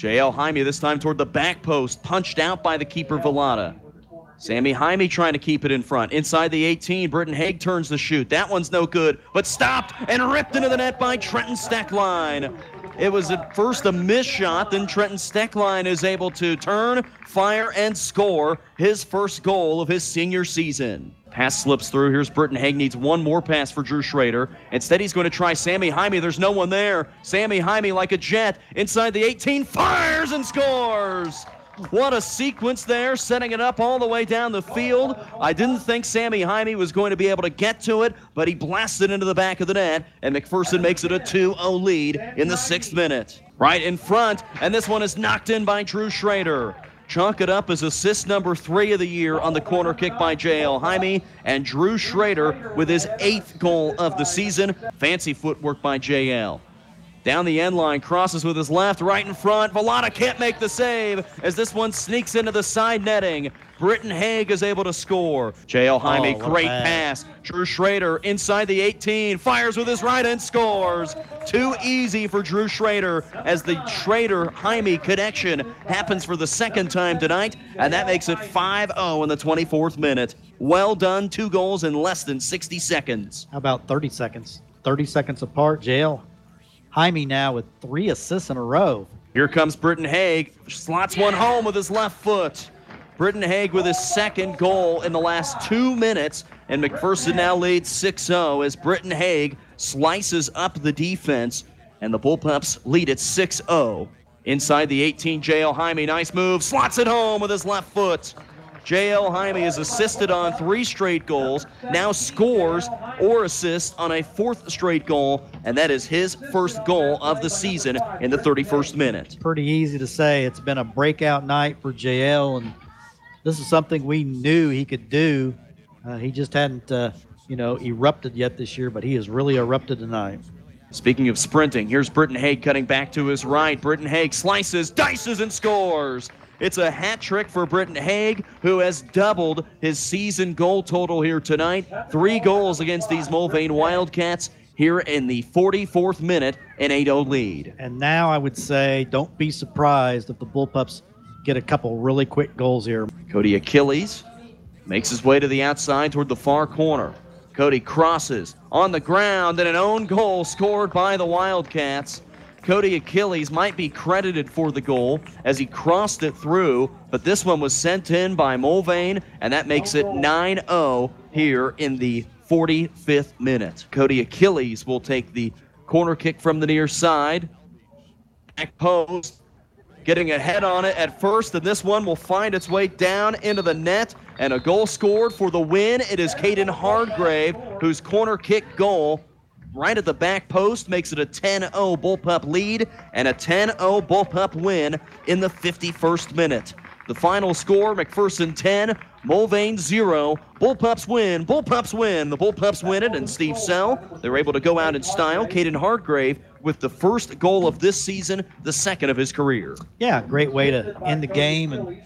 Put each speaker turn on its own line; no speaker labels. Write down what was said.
JL Jaime this time toward the back post, punched out by the keeper Velada. Sammy Jaime trying to keep it in front. Inside the 18, Britton Haig turns the shoot. That one's no good, but stopped and ripped into the net by Trenton Steckline. It was at first a missed shot, then Trenton Steckline is able to turn, fire, and score his first goal of his senior season. Pass slips through. Here's Britton Haig needs one more pass for Drew Schrader. Instead, he's going to try Sammy Jaime. There's no one there. Sammy Jaime, like a jet, inside the 18, fires and scores. What a sequence there, setting it up all the way down the field. I didn't think Sammy Jaime was going to be able to get to it, but he blasted into the back of the net, and McPherson makes it a 2 0 lead in the sixth minute. Right in front, and this one is knocked in by Drew Schrader. Chalk it up as assist number three of the year on the corner kick by J.L. Jaime and Drew Schrader with his eighth goal of the season. Fancy footwork by J.L. Down the end line, crosses with his left, right in front. Velada can't make the save as this one sneaks into the side netting. Britton Haig is able to score. J.L. Oh, Jaime,
Oh,
great
pass.
pass. Drew Schrader inside the 18, fires with his right and scores. Too easy for Drew Schrader as the Schrader Jaime connection happens for the second time tonight, and that makes it 5 0 in the 24th minute. Well done, two goals in less than 60 seconds.
How about 30 seconds? 30 seconds apart. JL Jaime now with three assists in a row.
Here comes Britton Haig, slots one home with his left foot. Britton Haig with his second goal in the last two minutes, and McPherson now leads 6 0 as Britton Haig slices up the defense, and the Bullpups lead at 6 0. Inside the 18, JL Jaime, nice move, slots it home with his left foot. JL Jaime has assisted on three straight goals, now scores or assists on a fourth straight goal, and that is his first goal of the season in the 31st minute.
Pretty easy to say. It's been a breakout night for JL, and this is something we knew he could do. Uh, he just hadn't, uh, you know, erupted yet this year, but he has really erupted tonight.
Speaking of sprinting, here's Britton Haig cutting back to his right. Britton Haig slices, dices, and scores. It's a hat trick for Britton Haig, who has doubled his season goal total here tonight. Three goals against these Mulvane Wildcats here in the 44th minute, an 8 0 lead.
And now I would say don't be surprised if the Bullpups get a couple really quick goals here.
Cody Achilles makes his way to the outside toward the far corner. Cody crosses on the ground and an own goal scored by the Wildcats. Cody Achilles might be credited for the goal as he crossed it through, but this one was sent in by Mulvane, and that makes it 9 0 here in the 45th minute. Cody Achilles will take the corner kick from the near side. Back post, getting a head on it at first, and this one will find its way down into the net. And a goal scored for the win. It is Caden Hardgrave, whose corner kick goal right at the back post makes it a 10 0 Bullpup lead and a 10 0 Bullpup win in the 51st minute. The final score McPherson 10, Mulvane 0. Bullpups win. Bullpups win. The Bullpups win it, and Steve Sell, they're able to go out in style. Caden Hardgrave with the first goal of this season, the second of his career.
Yeah, great way to end the game and